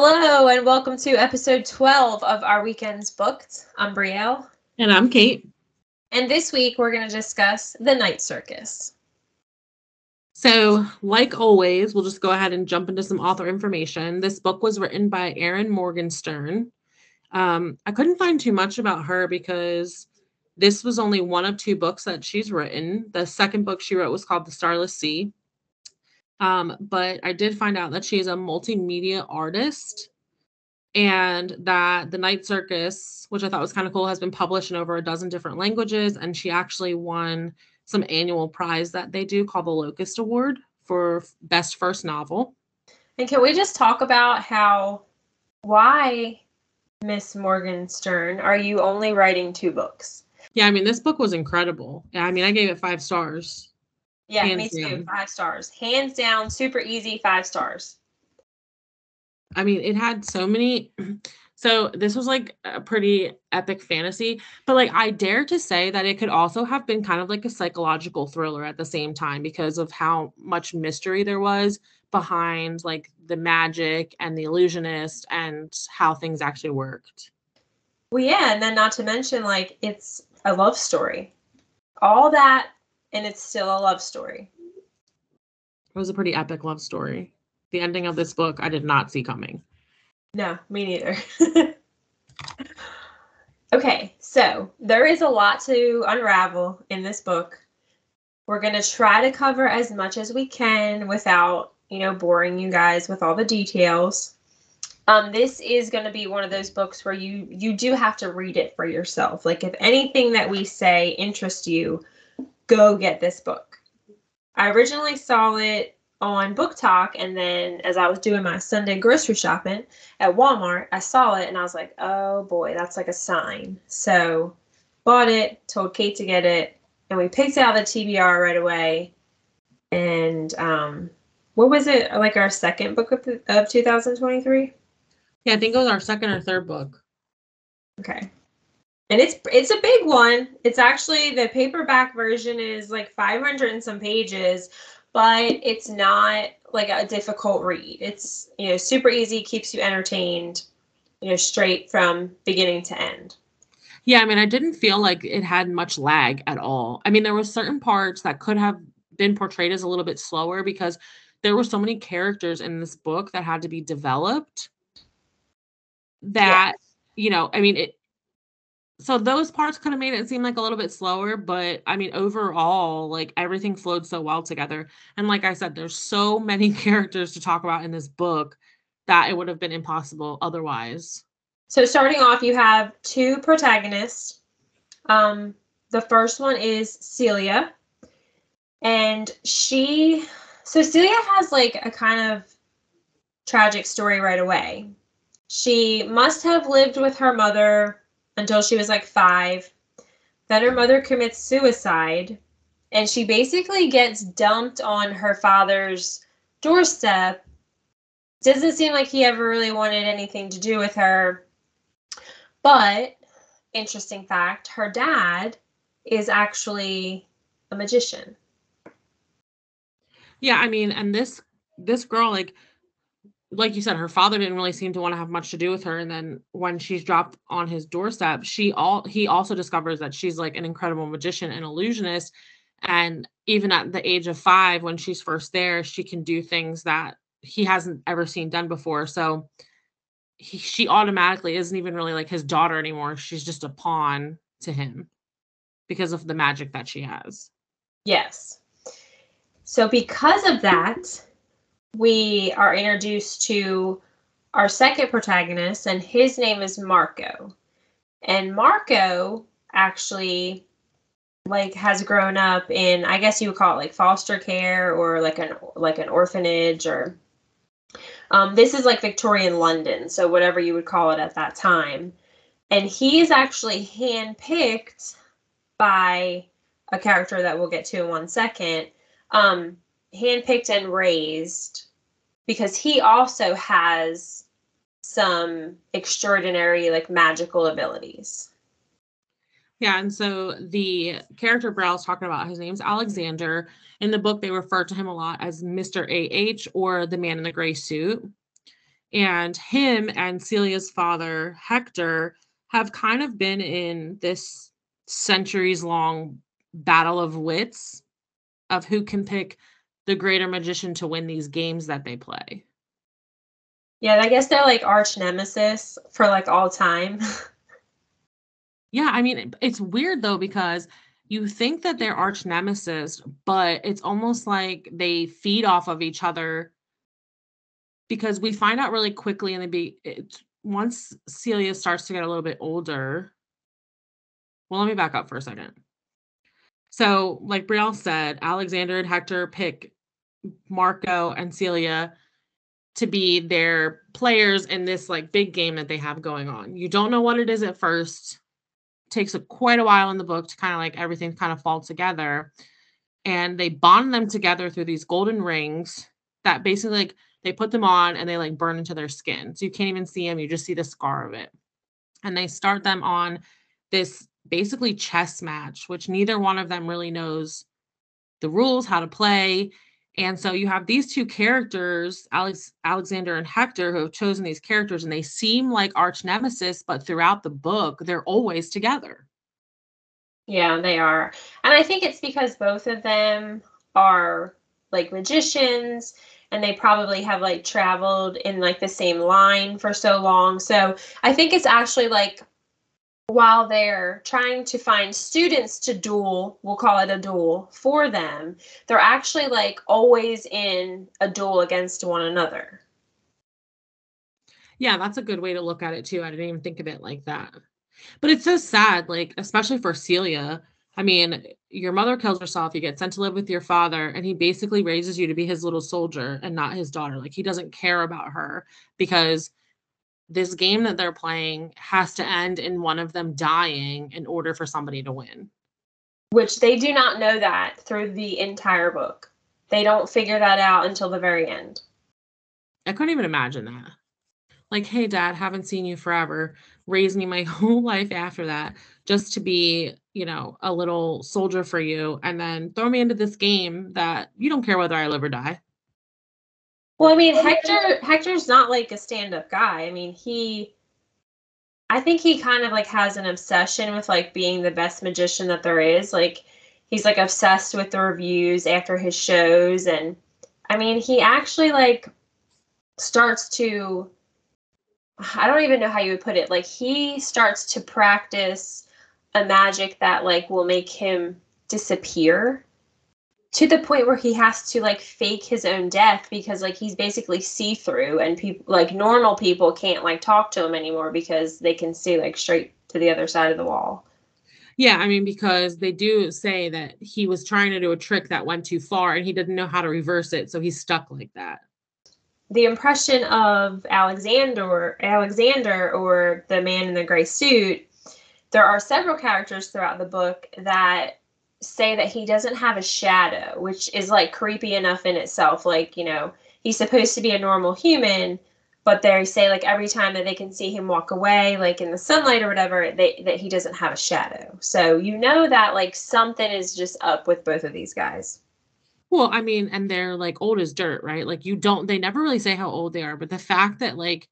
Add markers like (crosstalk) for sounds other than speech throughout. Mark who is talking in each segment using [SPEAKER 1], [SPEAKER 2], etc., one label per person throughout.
[SPEAKER 1] Hello, and welcome to episode 12 of Our Weekends Booked. I'm Brielle.
[SPEAKER 2] And I'm Kate.
[SPEAKER 1] And this week we're going to discuss The Night Circus.
[SPEAKER 2] So, like always, we'll just go ahead and jump into some author information. This book was written by Erin Morgenstern. Um, I couldn't find too much about her because this was only one of two books that she's written. The second book she wrote was called The Starless Sea. Um, but I did find out that she is a multimedia artist and that The Night Circus, which I thought was kind of cool, has been published in over a dozen different languages. And she actually won some annual prize that they do called the Locus Award for Best First Novel.
[SPEAKER 1] And can we just talk about how, why, Miss Morgenstern, are you only writing two books?
[SPEAKER 2] Yeah, I mean, this book was incredible. I mean, I gave it five stars.
[SPEAKER 1] Yeah, me too. Five stars. Hands down, super easy, five stars.
[SPEAKER 2] I mean, it had so many (clears throat) So this was like a pretty epic fantasy, but like I dare to say that it could also have been kind of like a psychological thriller at the same time because of how much mystery there was behind like the magic and the illusionist and how things actually worked.
[SPEAKER 1] Well, yeah, and then not to mention like it's a love story. All that and it's still a love story.
[SPEAKER 2] It was a pretty epic love story. The ending of this book I did not see coming.
[SPEAKER 1] No, me neither. (laughs) okay, so there is a lot to unravel in this book. We're going to try to cover as much as we can without, you know, boring you guys with all the details. Um, this is going to be one of those books where you you do have to read it for yourself. Like if anything that we say interests you, go get this book. I originally saw it on BookTok, and then as I was doing my Sunday grocery shopping at Walmart, I saw it and I was like, oh boy, that's like a sign. So bought it, told Kate to get it, and we picked out the TBR right away. And um, what was it? Like our second book of, of 2023?
[SPEAKER 2] Yeah, I think it was our second or third book.
[SPEAKER 1] Okay. And it's it's a big one. It's actually the paperback version is like 500 and some pages, but it's not like a difficult read. It's, you know, super easy, keeps you entertained, you know, straight from beginning to end.
[SPEAKER 2] Yeah, I mean, I didn't feel like it had much lag at all. I mean, there were certain parts that could have been portrayed as a little bit slower because there were so many characters in this book that had to be developed that you know, I mean, it so those parts could have made it seem like a little bit slower but i mean overall like everything flowed so well together. And like i said there's so (laughs) many characters to talk about in this book that it would have been impossible otherwise.
[SPEAKER 1] So starting off you have two protagonists. Um the first one is celia. And she so celia has like a kind of tragic story right away. She must have lived with her mother until she was like five. Then her mother commits suicide, and she basically gets dumped on her father's doorstep. Doesn't seem like he ever really wanted anything to do with her. But, interesting fact, her dad is actually a magician.
[SPEAKER 2] Yeah, I mean, and this this girl like like you said, her father didn't really seem to want to have much to do with her. And then when she's dropped on his doorstep, she all he also discovers that she's like an incredible magician and illusionist. And even at the age of five, when she's first there, she can do things that he hasn't ever seen done before. So he, she automatically isn't even really like his daughter anymore. She's just a pawn to him because of the magic that she has.
[SPEAKER 1] Yes. So because of that, we are introduced to our second protagonist, and his name is Marco. And Marco actually like has grown up in I guess you would call it like foster care or like an like an orphanage or um, this is like Victorian London, so whatever you would call it at that time. And he is actually handpicked by a character that we'll get to in one second, um, handpicked and raised because he also has some extraordinary like magical abilities.
[SPEAKER 2] Yeah, and so the character Brow's talking about, his name's Alexander. In the book, they refer to him a lot as Mr. AH or the man in the gray suit. And him and Celia's father, Hector, have kind of been in this centuries long battle of wits of who can pick the greater magician to win these games that they play.
[SPEAKER 1] Yeah, I guess they're like arch nemesis for like all time. (laughs)
[SPEAKER 2] yeah, I mean, it's weird though because you think that they're arch nemesis, but it's almost like they feed off of each other because we find out really quickly in the be it, once Celia starts to get a little bit older. Well, let me back up for a second. So, like Brielle said, Alexander and Hector pick Marco and Celia to be their players in this like big game that they have going on. You don't know what it is at first. It takes a, quite a while in the book to kind of like everything kind of fall together. And they bond them together through these golden rings that basically like they put them on and they like burn into their skin. So you can't even see them, you just see the scar of it. And they start them on this basically chess match, which neither one of them really knows the rules, how to play. And so you have these two characters, Alex, Alexander and Hector, who have chosen these characters, and they seem like arch nemesis, but throughout the book, they're always together.
[SPEAKER 1] Yeah, they are. And I think it's because both of them are like magicians and they probably have like traveled in like the same line for so long. So I think it's actually like while they're trying to find students to duel, we'll call it a duel for them, they're actually like always in a duel against one another.
[SPEAKER 2] Yeah, that's a good way to look at it too. I didn't even think of it like that. But it's so sad, like, especially for Celia, I mean, your mother kills herself, you get sent to live with your father, and he basically raises you to be his little soldier and not his daughter. Like, he doesn't care about her because this game that they're playing has to end in one of them dying in order for somebody to win.
[SPEAKER 1] Which they do not know that through the entire book. They don't figure that out until the very end.
[SPEAKER 2] I couldn't even imagine that. Like, hey, dad, haven't seen you forever. Raised me my (laughs) whole life after that just to be you know, a little soldier for you and then throw me into this game that you don't care whether I live or die.
[SPEAKER 1] Well, I mean, Hector Hector's not like a stand-up guy. I mean, he I think he kind of like has an obsession with like being the best magician that there is. Like he's like obsessed with the reviews after his shows and I mean, he actually like starts to I don't even know how you would put it. Like he starts to practice a magic that like will make him disappear to the point where he has to like fake his own death because like he's basically see through and people like normal people can't like talk to him anymore because they can see like straight to the other side of the wall.
[SPEAKER 2] Yeah, I mean because they do say that he was trying to do a trick that went too far and he didn't know how to reverse it so he's stuck like that.
[SPEAKER 1] The impression of Alexander Alexander or the man in the gray suit there are several characters throughout the book that say that he doesn't have a shadow, which is like creepy enough in itself. Like, you know, he's supposed to be a normal human, but they say like every time that they can see him walk away, like in the sunlight or whatever, they, that he doesn't have a shadow. So you know that like something is just up with both of these guys.
[SPEAKER 2] Well, I mean, and they're like old as dirt, right? Like you don't, they never really say how old they are, but the fact that like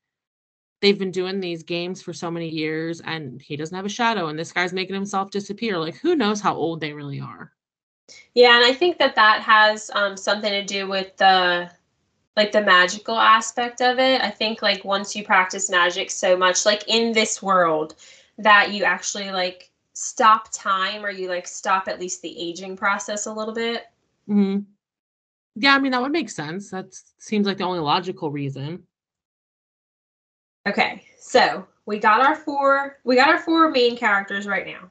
[SPEAKER 2] they've been doing these games for so many years and he doesn't have a shadow and this guy's making himself disappear. Like who knows how old they really are?
[SPEAKER 1] Yeah and i think that that has um, something to do with the like the magical aspect of it. I think like once you practice magic so much like in this world that you actually like stop time or you like stop at least the aging process a little bit.
[SPEAKER 2] Mm-hmm. yeah i mean that would make sense. That seems like the only logical reason
[SPEAKER 1] Okay, so we got our four. We got our four main characters right now.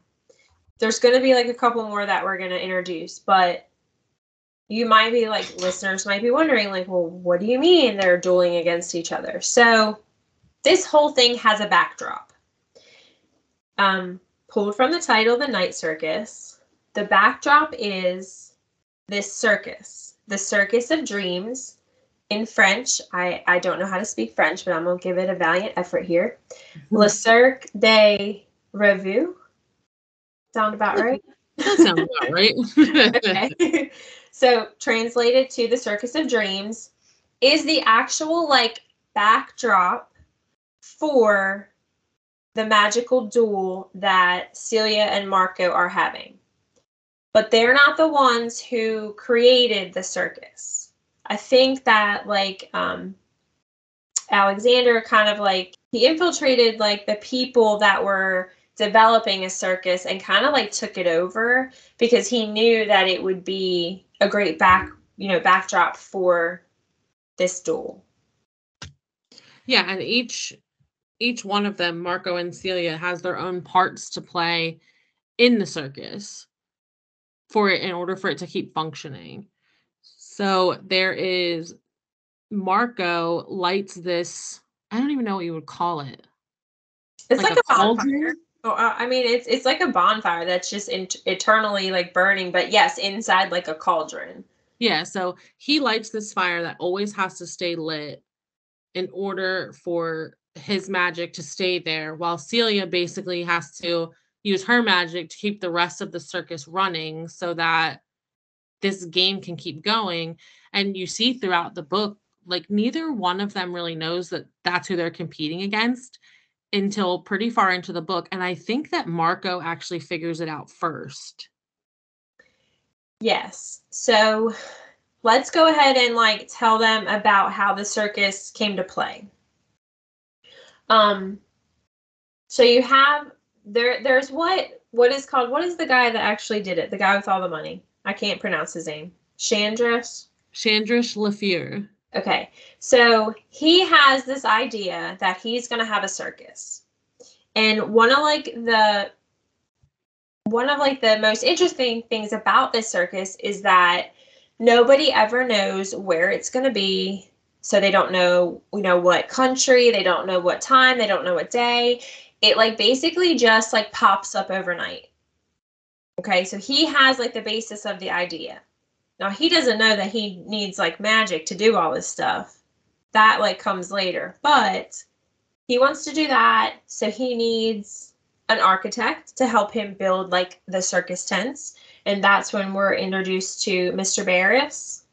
[SPEAKER 1] There's going to be like a couple more that we're going to introduce, but you might be like listeners might be wondering like, well, what do you mean they're dueling against each other? So this whole thing has a backdrop. Um, pulled from the title, The Night Circus. The backdrop is this circus, the Circus of Dreams, in French. I, I don't know how to speak French, but I'm going to give it a valiant effort here. Mm-hmm. Le Cirque des Rêves. Sound about right?
[SPEAKER 2] that sounds about (laughs) right.
[SPEAKER 1] okay. (laughs) so, translated to the Circus of Dreams is the actual like backdrop for the magical duel that Celia and Marco are having. But they're not the ones who created the circus. I think that like um Alexander kind of like he infiltrated like the people that were developing a circus and kind of like took it over because he knew that it would be a great back, you know, backdrop for this duel.
[SPEAKER 2] Yeah, and each each one of them, Marco and Celia, has their own parts to play in the circus for it in order for it to keep functioning. So there is Marco lights this, I don't even know what you would call it.
[SPEAKER 1] It's like, like a, a bonfire. Oh, uh, I mean, it's it's like a bonfire that's just in, eternally like burning, but yes, inside like a cauldron.
[SPEAKER 2] Yeah, so he lights this fire that always has to stay lit in order for his magic to stay there, while Celia basically has to use her magic to keep the rest of the circus running so that this game can keep going. And you see throughout the book, like neither one of them really knows that that's who they're competing against until pretty far into the book. And I think that Marco actually figures it out first.
[SPEAKER 1] Yes. So let's go ahead and like tell them about how the circus came to play. Um so you have there there's what what is called what is the guy that actually did it? The guy with all the money. I can't pronounce his name. Chandresh.
[SPEAKER 2] Chandresh Lafleur.
[SPEAKER 1] Okay. So he has this idea that he's going to have a circus. And one of like the one of like the most interesting things about this circus is that nobody ever knows where it's going to be. So they don't know, you know, what country, they don't know what time, they don't know what day. It like basically just like pops up overnight. Okay, so he has like the basis of the idea. Now he doesn't know that he needs like magic to do all this stuff. That like comes later. But he wants to do that, so he needs an architect to help him build like the circus tents. And that's when we're introduced to Mr. Barris.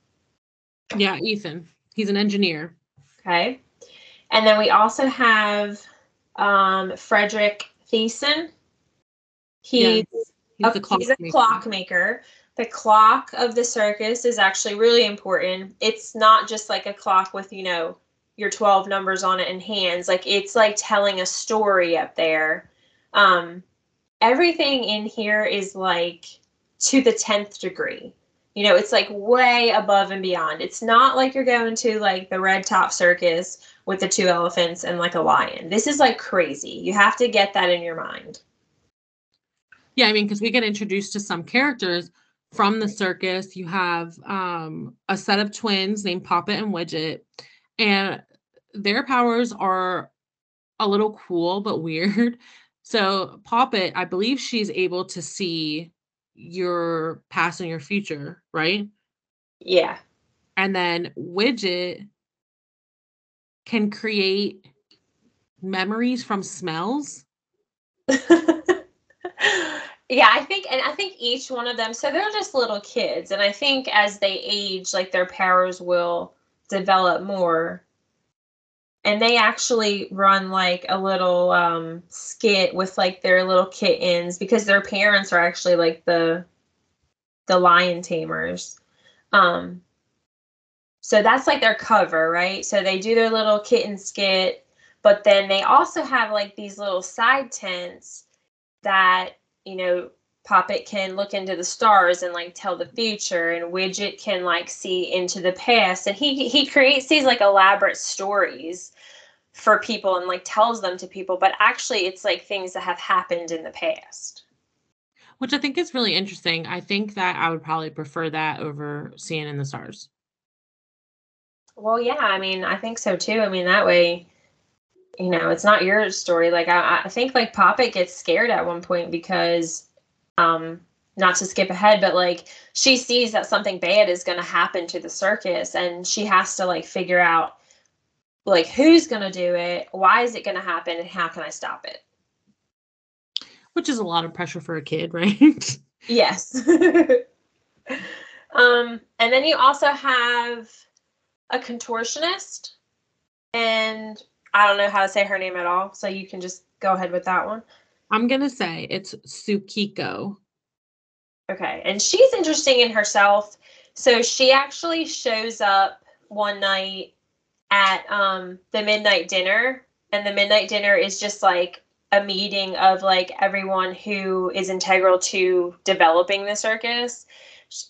[SPEAKER 2] Yeah, Ethan. He's an engineer.
[SPEAKER 1] Okay. And then we also have um, Frederick Thiessen. He's, he's, a, he's a clockmaker the clock of the circus is actually really important. It's not just like a clock with, you know, your 12 numbers on it in hands. Like it's like telling a story up there. Um, everything in here is like to the 10th degree. You know, it's like way above and beyond. It's not like you're going to like the red top circus with the two elephants and like a lion. This is like crazy. You have to get that in your mind.
[SPEAKER 2] Yeah, I mean, because we get introduced to some characters from the circus. You have um, a set of twins named Poppet and Widget, and their powers are a little cool but weird. (laughs) So Poppet, I believe she's able to see your past and your future, right?
[SPEAKER 1] Yeah.
[SPEAKER 2] And then Widget can create memories from smells. (laughs)
[SPEAKER 1] Yeah, I think, and I think each one of them, so they're just little kids. And I think as they age, like their powers will develop more. And they actually run like a little um, skit with like their little kittens because their parents are actually like the the lion tamers. Um, so that's like their cover, right? So they do their little kitten skit, but then they also have like these little side tents that you know, Poppet can look into the stars and like tell the future, and Widget can like see into the past, and he he creates these like elaborate stories for people and like tells them to people, but actually it's like things that have happened in the past.
[SPEAKER 2] Which I think is really interesting. I think that I would probably prefer that over seeing in the stars.
[SPEAKER 1] Well, yeah, I mean, I think so too. I mean, that way you know, it's not your story. Like I, I think like Poppet gets scared at one point because um not to skip ahead, but like she sees that something bad is gonna happen to the circus and she has to like figure out like who's gonna do it, why is it gonna happen, and how can I stop it?
[SPEAKER 2] Which is a lot of pressure for a kid, (laughs) right?
[SPEAKER 1] yes. (laughs) um, and then you also have a contortionist and I don't know how to say her name at all, so you can just go ahead with that one.
[SPEAKER 2] I'm gonna say it's Tsukiko.
[SPEAKER 1] Okay, and she's interesting in herself. So she actually shows up one night at um, the midnight dinner, and the midnight dinner is just like a meeting of like everyone who is integral to developing the circus.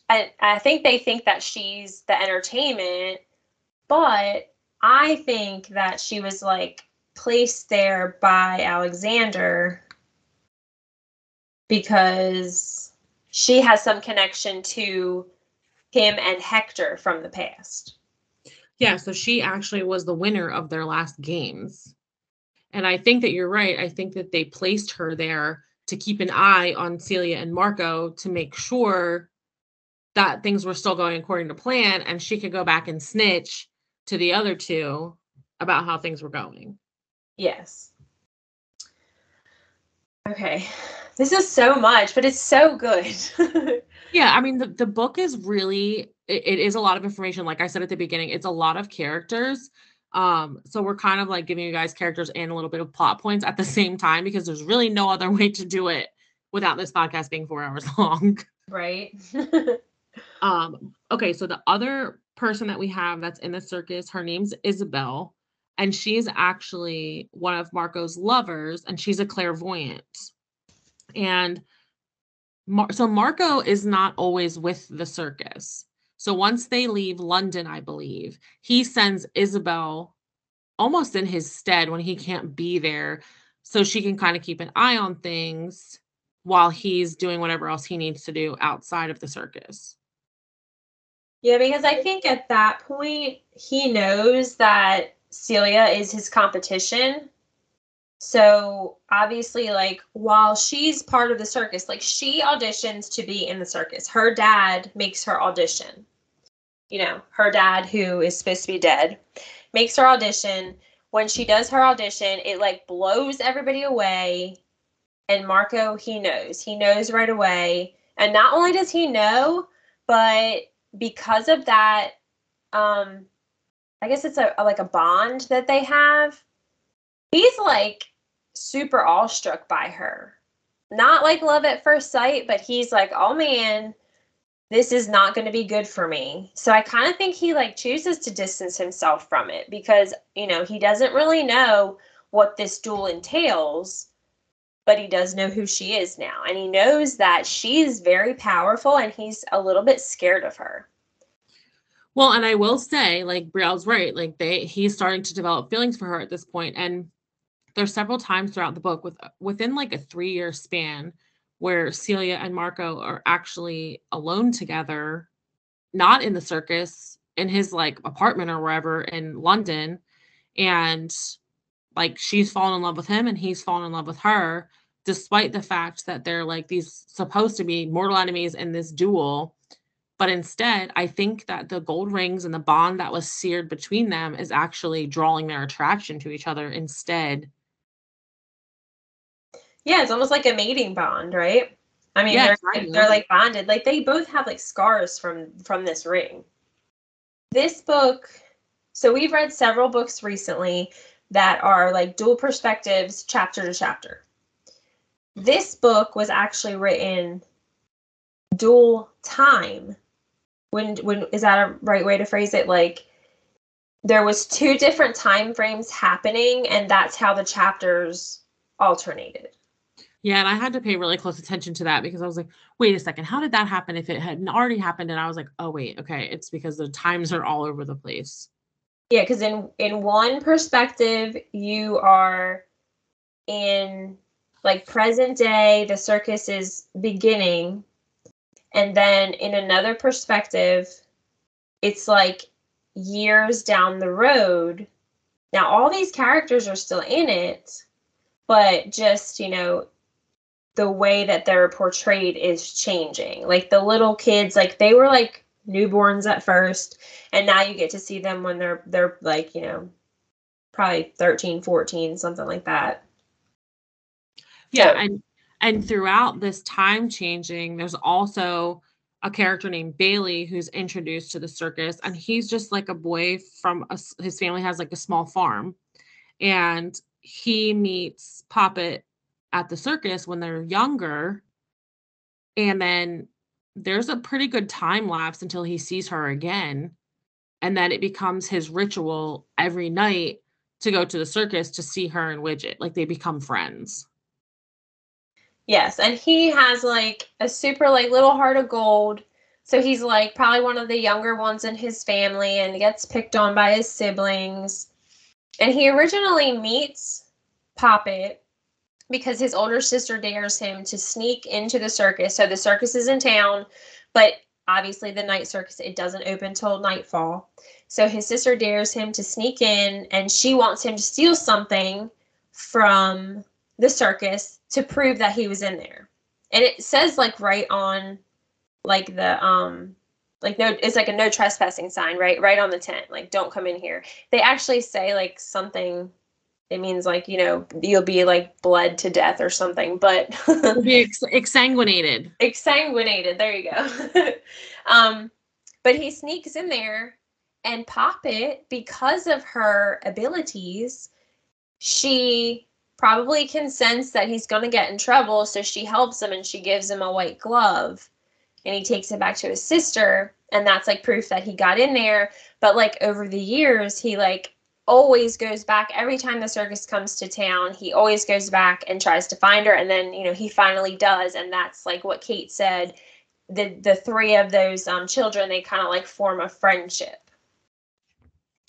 [SPEAKER 1] I, I think they think that she's the entertainment, but I think that she was like placed there by Alexander because she has some connection to him and Hector from the past.
[SPEAKER 2] Yeah, so she actually was the winner of their last games. And I think that you're right. I think that they placed her there to keep an eye on Celia and Marco to make sure that things were still going according to plan and she could go back and snitch to the other two about how things were going.
[SPEAKER 1] Yes. Okay. This is so much, but it's so good. (laughs)
[SPEAKER 2] yeah, I mean the, the book is really it, it is a lot of information. Like I said at the beginning, it's a lot of characters. Um, so we're kind of like giving you guys characters and a little bit of plot points at the same time because there's really no other (laughs) way to do it without this podcast being four hours (laughs) long.
[SPEAKER 1] Right.
[SPEAKER 2] Um, okay, so the other person that we have that's in the circus, her name's Isobel, and she's actually one of Marco's lovers, and she's a clairvoyant. And Mar- so Marco is not always with the circus. So once they leave London, I believe, he sends Isobel almost in his stead when he can't be there so she can kind of keep an eye on things while he's doing whatever else he needs to do outside of the circus.
[SPEAKER 1] Yeah, because I think at that point he knows that Celia is his competition. So obviously, like while she's part of the circus, like she auditions to be in the circus. Her dad makes her audition. You know, her dad, who is supposed to be dead, makes her audition. When she does her audition, it like blows everybody away. And Marco, he knows. He knows right away. And not only does he know, but because of that, um, I guess it's a, a like a bond that they have. He's like super awestruck by her. Not like love at first sight, but he's like, oh man, this is not going to be good for me. So I kind of think he like chooses to distance himself from it because, you know, he doesn't really know what this duel entails, but he does know who she is now. And he knows that she's very powerful and he's a little bit scared of her.
[SPEAKER 2] Well, and I will say, like Brielle's right, like they he's starting to develop feelings for her at this point. And there's several times throughout the book with within like a three year span where Celia and Marco are actually alone together, not in the circus, in his like apartment or wherever in London. And like she's fallen in love with him and he's fallen in love with her, despite the fact that they're like these supposed to be mortal enemies in this duel but instead, I think that the gold rings and the bond that was seared between them is actually drawing their attraction to each other instead.
[SPEAKER 1] Yeah, it's almost like a mating bond, right? I mean, yeah, they're, they're like bonded. Like they both have like scars from from this ring. This book, so we've read several books recently that are like dual perspectives, chapter to chapter. This book was actually written dual time. When when is that a right way to phrase it? Like there was two different time frames happening and that's how the chapters alternated.
[SPEAKER 2] Yeah and i had to pay really close attention to that because i was like wait a second how did that happen if it hadn't already happened? And i was like oh wait okay it's because the times are all over the place
[SPEAKER 1] yeah because in in one perspective you are in like present day the circus is beginning and then in another perspective, it's like years down the road. Now, all these characters are still in it, but just, you know, the way that they're portrayed is changing. Like the little kids, like they were like newborns at first, and now you get to see them when they're they're like, you know, probably 13, 14, something like that.
[SPEAKER 2] Yeah, so, and and throughout this time changing there's also a character named Bailey who's introduced to the circus, and he's just like a boy from a, his family has like a small farm, and he meets Poppet at the circus when they're younger, and then there's a pretty good time lapse until he sees her again, and then it becomes his ritual every night to go to the circus to see her and Widget, like they become friends.
[SPEAKER 1] Yes, and he has like a super like little heart of gold. So he's like probably one of the younger ones in his family and gets picked on by his siblings. And he originally meets Poppet because his older sister dares him to sneak into the circus. So the circus is in town, but obviously the night circus it doesn't open till nightfall. So his sister dares him to sneak in and she wants him to steal something from the circus to prove that he was in there. And it says like right on like the um like no it's like a no trespassing sign right right on the tent like don't come in here they actually say like something it means like you know you'll be like bled to death or something but
[SPEAKER 2] be (laughs) ex- exsanguinated
[SPEAKER 1] exsanguinated there you go (laughs) um but he sneaks in there and poppet because of her abilities she probably can sense that he's going to get in trouble. So she helps him and she gives him a white glove and he takes it back to his sister. And that's like proof that he got in there. But like over the years, he like always goes back every time the circus comes to town. He always goes back and tries to find her. And then, you know, he finally does. And that's like what Kate said. The, the three of those um, children, they kind of like form a friendship.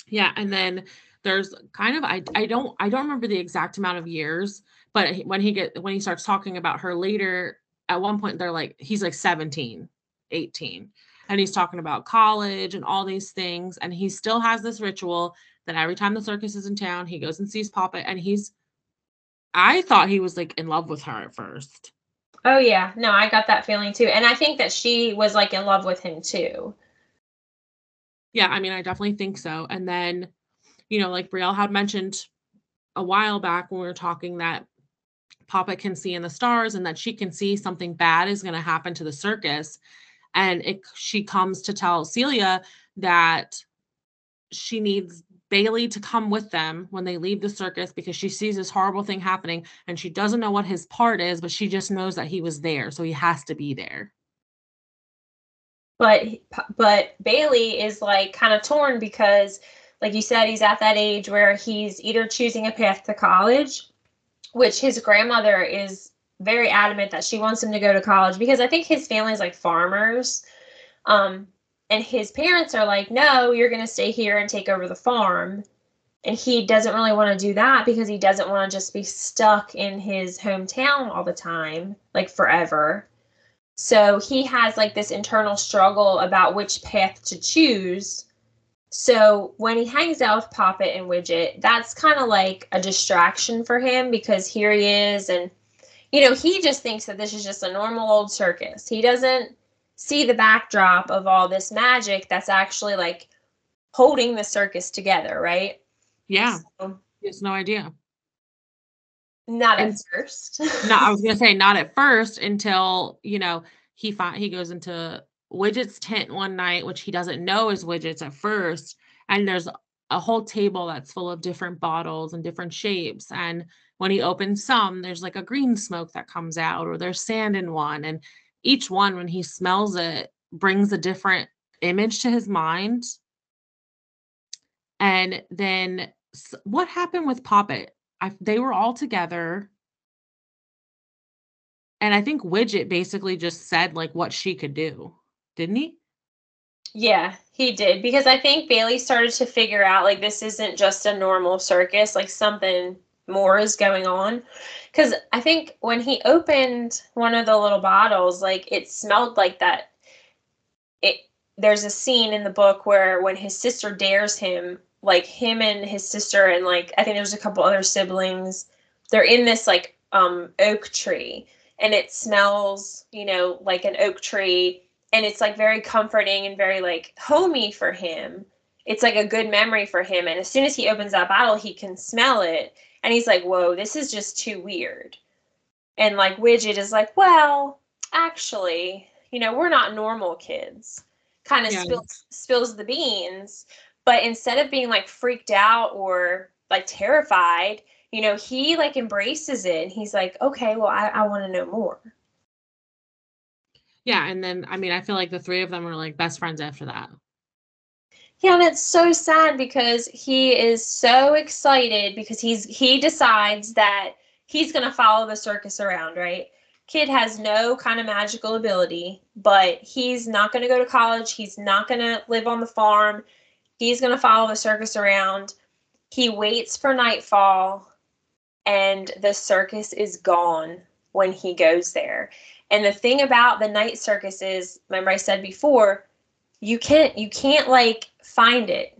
[SPEAKER 2] Yeah. And then there's kind of I I don't I don't remember the exact amount of years, but when he get when he starts talking about her later, at one point they're like he's like 17, 18. And he's talking about college and all these things. And he still has this ritual that every time the circus is in town, he goes and sees Poppet. And he's I thought he was like in love with her at first.
[SPEAKER 1] Oh yeah. No, I got that feeling too. And I think that she was like in love with him too.
[SPEAKER 2] Yeah, I mean, I definitely think so. And then you know, like Brielle had mentioned a while back when we were talking that Poppet can see in the stars and that she can see something bad is going to happen to the circus. And it, she comes to tell Celia that she needs Bailey to come with them when they leave the circus because she sees this horrible thing happening and she doesn't know what his part is, but she just knows that he was there. So he has to be there.
[SPEAKER 1] But but Bailey is like kind of torn because like you said, he's at that age where he's either choosing a path to college, which his grandmother is very adamant that she wants him to go to college because I think his family's like farmers. Um, and his parents are like, no, you're going to stay here and take over the farm. And he doesn't really want to do that because he doesn't want to just be stuck in his hometown all the time, like forever. So he has like this internal struggle about which path to choose so when he hangs out with Poppet and Widget, that's kind of like a distraction for him because here he is and you know, he just thinks that this is just a normal old circus. He doesn't see the backdrop of all this magic that's actually like holding the circus together, right?
[SPEAKER 2] Yeah. So, he has no idea.
[SPEAKER 1] Not and, at first. (laughs)
[SPEAKER 2] no, I was gonna say not at first until, you know, he find he goes into Widget's tent one night, which he doesn't know is Widget's at first. And there's a whole table that's full of different bottles and different shapes. And when he opens some, there's like a green smoke that comes out, or there's sand in one. And each one, when he smells it, brings a different image to his mind. And then what happened with Poppet? I, they were all together. And I think Widget basically just said like what she could do didn't he?
[SPEAKER 1] Yeah, he did because I think Bailey started to figure out like this isn't just a normal circus, like something more is going on. Cuz I think when he opened one of the little bottles, like it smelled like that it there's a scene in the book where when his sister dares him, like him and his sister and like I think there's a couple other siblings, they're in this like um oak tree and it smells, you know, like an oak tree and it's like very comforting and very like homey for him. It's like a good memory for him. And as soon as he opens that bottle, he can smell it. And he's like, whoa, this is just too weird. And like Widget is like, well, actually, you know, we're not normal kids. Kind of
[SPEAKER 2] Yeah.
[SPEAKER 1] spills spills the beans, but instead of being like freaked out or like terrified, you know, he like embraces it and he's like, okay, well, I, I want to know more.
[SPEAKER 2] Yeah, and then I mean, I feel like the three of them are like best friends after that.
[SPEAKER 1] Yeah, and it's so sad because he is so excited because he's he decides that he's gonna follow the circus around, right? Kid has no kind of magical ability, but he's not gonna go to college, he's not gonna live on the farm, he's gonna follow the circus around. He waits for nightfall and the circus is gone when he goes there. And the thing about the night circus is, remember I said before, you can't you can't like find it.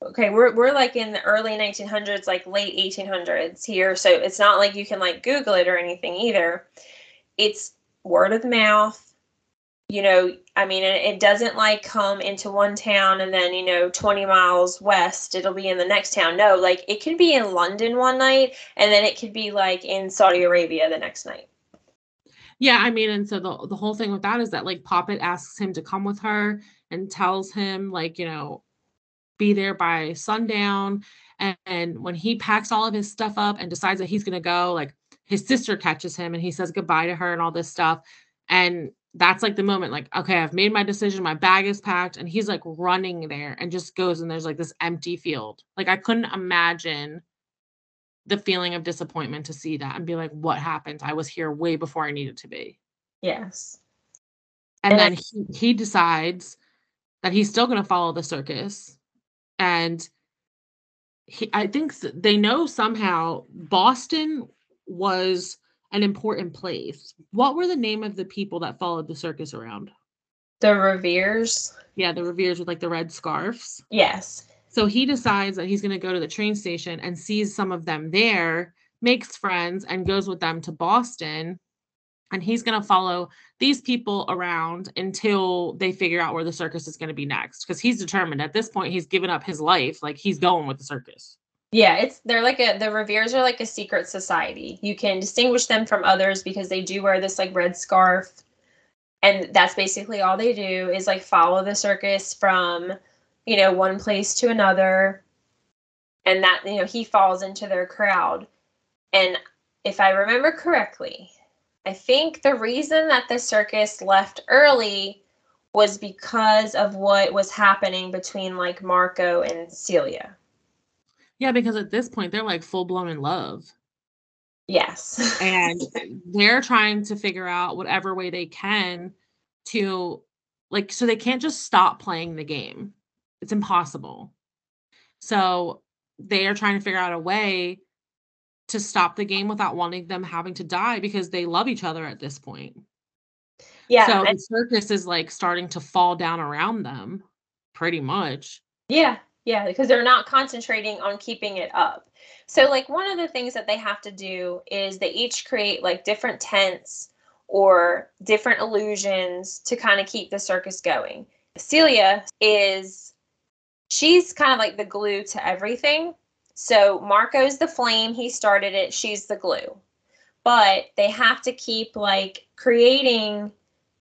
[SPEAKER 1] Okay we're, we're like in the early 1900s like late 1800s here so it's not like you can like google it or anything either. It's word of mouth you know i mean it, doesn't like come into one town and then you know 20 miles west it'll be in the next town. No like it could be in london one night and then it could be like in saudi arabia the next night.
[SPEAKER 2] Yeah, I mean, and so the the whole thing with that is that like Poppet asks him to come with her and tells him like, you know, be there by sundown. And, and when he packs all of his stuff up and decides that he's gonna go, like his sister catches him and he says goodbye to her and all this stuff. And that's like the moment, like, okay, I've made my decision, my bag is packed, and he's like running there and just goes and there's like this empty field. Like I couldn't imagine the feeling of disappointment to see that and be like, what happened? I was here way before I needed to be.
[SPEAKER 1] yes
[SPEAKER 2] And,
[SPEAKER 1] And
[SPEAKER 2] then he, he decides that he's still going to follow the circus. And he, I think they know somehow Boston was an important place. What were the name of the people that followed the circus around?
[SPEAKER 1] the reveres
[SPEAKER 2] Yeah, the Reveres with like the red scarves.
[SPEAKER 1] yes
[SPEAKER 2] So he decides that he's going to go to the train station and sees some of them there, makes friends, and goes with them to Boston. And he's going to follow these people around until they figure out where the circus is going to be next. Because he's determined at this point, he's given up his life. Like he's going with the circus.
[SPEAKER 1] Yeah, it's they're like a the Reveres are like a secret society. You can distinguish them from others because they do wear this like red scarf. And that's basically all they do is like follow the circus from, you know, one place to another. And that, you know, he falls into their crowd. And if I remember correctly, I think the reason that the circus left early was because of what was happening between like Marco and Celia.
[SPEAKER 2] Yeah, because at this point, they're like full blown in love.
[SPEAKER 1] Yes. (laughs)
[SPEAKER 2] and they're trying to figure out whatever way they can to like so they can't just stop playing the game it's impossible so they are trying to figure out a way to stop the game without wanting them having to die because they love each other at this point
[SPEAKER 1] yeah.
[SPEAKER 2] so the circus is like starting to fall down around them pretty much
[SPEAKER 1] yeah. Yeah. Because they're not concentrating on keeping it up. So, like, one of the things that they have to do is they each create like different tents or different illusions to kind of keep the circus going. Celia is, she's kind of like the glue to everything. So, Marco's the flame, he started it, she's the glue. But they have to keep like creating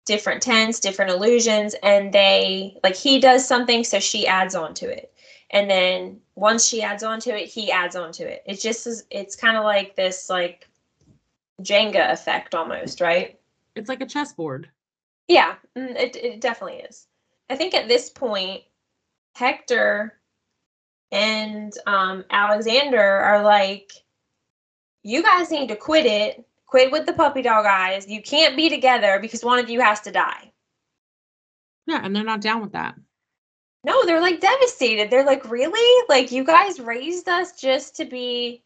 [SPEAKER 1] different tents, different illusions, and they like he does something, so she adds on to it. And then once she adds on to it, he adds on to it. It's just is- it's kind of like this like Jenga effect almost, right?
[SPEAKER 2] it's like a chessboard
[SPEAKER 1] Yeah, mm, it it definitely is. I think at this point, Hector and um, Alexander are like, you guys need to quit it. Quit with the puppy dog eyes. You can't be together because one of you has to die.
[SPEAKER 2] yeah and they're not down with that
[SPEAKER 1] No, they're like devastated. They're like, really? Like you guys raised us just to be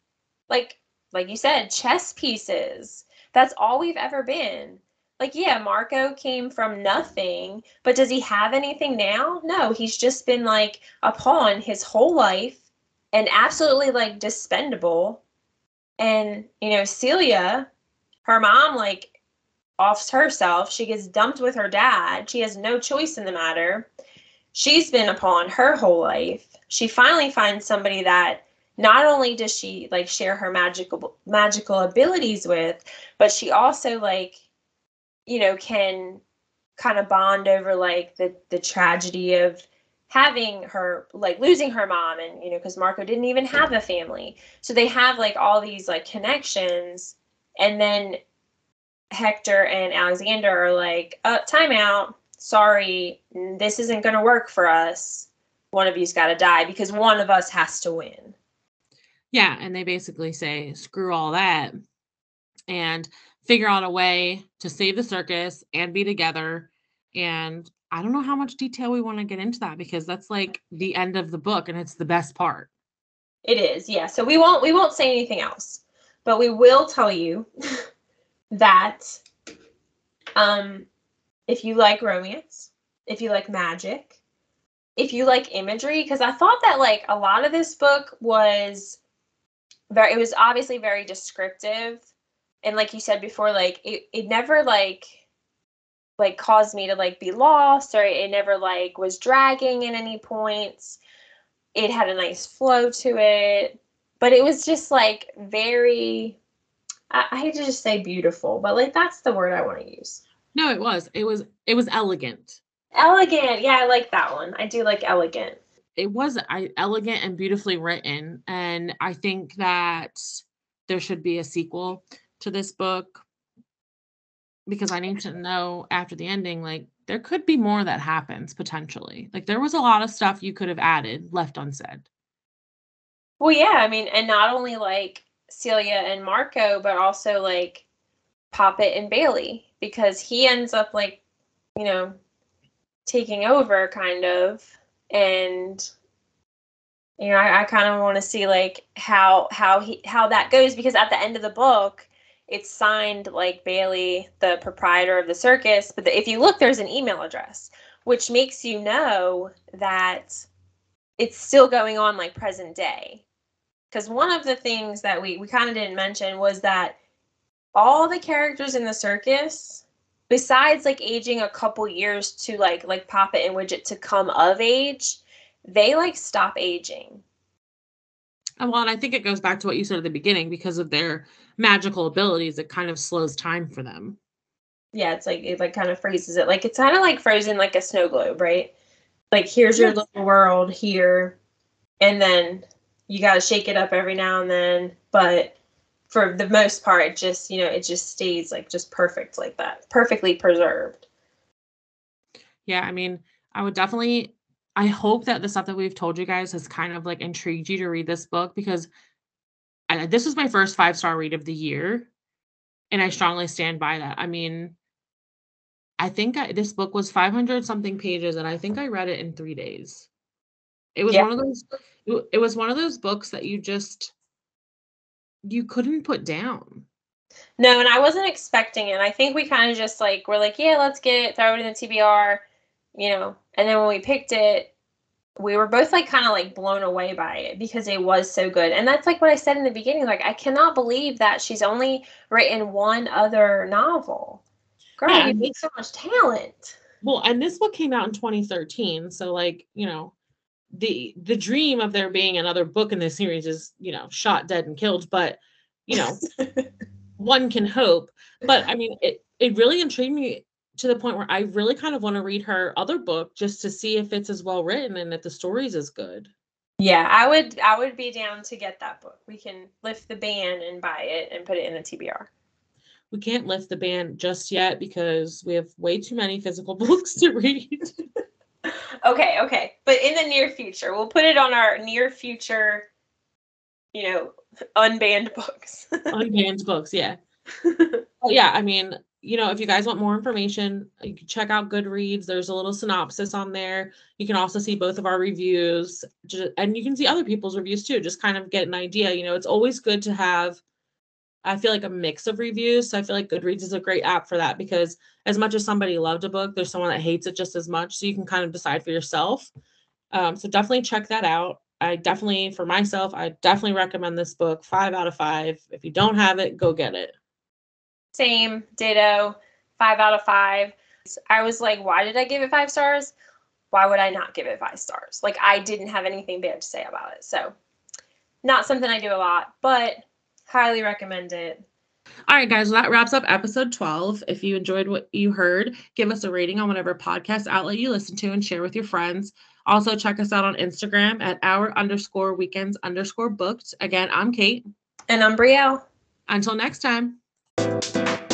[SPEAKER 1] like like you said, chess pieces. That's all we've ever been. Like, yeah, Marco came from nothing, but does he have anything now? No, he's just been like a pawn his whole life and absolutely like dispendable. And, you know, Celia, her mom like offs herself. She gets dumped with her dad. She has no choice in the matter she's been a pawn her whole life. She finally finds somebody that not only does she like share her magical magical abilities with, but she also like you know can kind of bond over like the the tragedy of having her like losing her mom and you know because marco didn't even have a family. So they have like all these like connections. And then hector and alexander are like uh timeout sorry. This isn't going to work for us. One of you's got to die because one of us has to win.
[SPEAKER 2] Yeah and they basically say screw all that. And figure out a way to save the circus and be together and I don't know how much detail we want to get into that because that's like the end of the book and it's the best part.
[SPEAKER 1] It is, yeah. So we won't we won't say anything else, but we will tell you (laughs) that um if you like romance, if you like magic, if you like imagery, because I thought that like a lot of this book was very it was obviously very descriptive. And like you said before, like it, it never like like caused me to like be lost or it never like was dragging at any points. It had a nice flow to it but it was just like very I, I hate to just say beautiful but like that's the word i want to use.
[SPEAKER 2] No it was. It was it was elegant.
[SPEAKER 1] Elegant. Yeah i like that one. I do like elegant.
[SPEAKER 2] It was I, elegant and beautifully written and i think that there should be a sequel to this book because I need to know after the ending, like there could be more that happens potentially. Like there was a lot of stuff you could have added left unsaid.
[SPEAKER 1] Well, yeah, I mean, and not only like Celia and Marco, but also like Poppet and Bailey, because he ends up like, you know, taking over kind of. And you know, I, I kind of want to see like how how he how that goes because at the end of the book, it's signed like Bailey, the proprietor of the circus. But the, if you look, there's an email address, which makes you know that it's still going on like present day. Because one of the things that we, we kind of didn't mention was that all the characters in the circus, besides like aging a couple years to like like Poppet and Widget to come of age, they like stop aging.
[SPEAKER 2] Well, and I think it goes back to what you said at the beginning because of their magical abilities, it kind of slows time for them.
[SPEAKER 1] Yeah, it's like it like kind of freezes it. Like it's kind of like frozen like a snow globe, right? Like here's your little world here, and then you got to shake it up every now and then. But for the most part, it just you know it just stays like just perfect like that, perfectly preserved.
[SPEAKER 2] Yeah, I mean, I would definitely. I hope that the stuff that we've told you guys has kind of like intrigued you to read this book because I, this was my first five star read of the year, and I strongly stand by that. I mean, I think I, this book was 500 something pages, and I think I read it in three days. It was yeah. one of those. It was one of those books that you just you couldn't put down.
[SPEAKER 1] No, and I wasn't expecting it. I think we kind of just like we're like, yeah, let's get it, throw it in the TBR, you know. And then when we picked it, we were both like kind of like blown away by it because it was so good. And that's like what I said in the beginning. Like, I cannot believe that she's only written one other novel. Girl, yeah, you make so much talent.
[SPEAKER 2] Well, and this book came out in 2013. So, like, you know, the the dream of there being another book in this series is, you know, shot dead and killed. But, you know, (laughs) one can hope. But I mean, it it really intrigued me to the point where I really kind of want to read her other book just to see if it's as well written and if the story's as good.
[SPEAKER 1] Yeah, I would I would be down to get that book. We can lift the ban and buy it and put it in the TBR.
[SPEAKER 2] We can't lift the ban just yet because we have way too many physical (laughs) books to read. (laughs)
[SPEAKER 1] okay, okay. But in the near future, we'll put it on our near future, you know, (laughs) unbanned books.
[SPEAKER 2] unbanned books, yeah. yeah, I mean, you know, if you guys want more information, you can check out Goodreads. There's a little synopsis on there. You can also see both of our reviews, and you can see other people's reviews too. Just kind of get an idea. You know, it's always good to have, I feel like, a mix of reviews. So I feel like Goodreads is a great app for that because as much as somebody loved a book, there's someone that hates it just as much. So you can kind of decide for yourself. Um, so definitely check that out. I definitely, for myself, I definitely recommend this book. Five out of five. If you don't have it, go get it.
[SPEAKER 1] Same, ditto, five out of five. I was like, why did I give it five stars? Why would I not give it five stars? Like, I didn't have anything bad to say about it. So, not something I do a lot, but highly recommend it.
[SPEAKER 2] All right, guys, well, that wraps up episode 12. If you enjoyed what you heard, give us a rating on whatever podcast outlet you listen to and share with your friends. Also, check us out on Instagram at our underscore weekends underscore booked. Again, I'm Kate.
[SPEAKER 1] And I'm Brielle.
[SPEAKER 2] Until next time. Thank you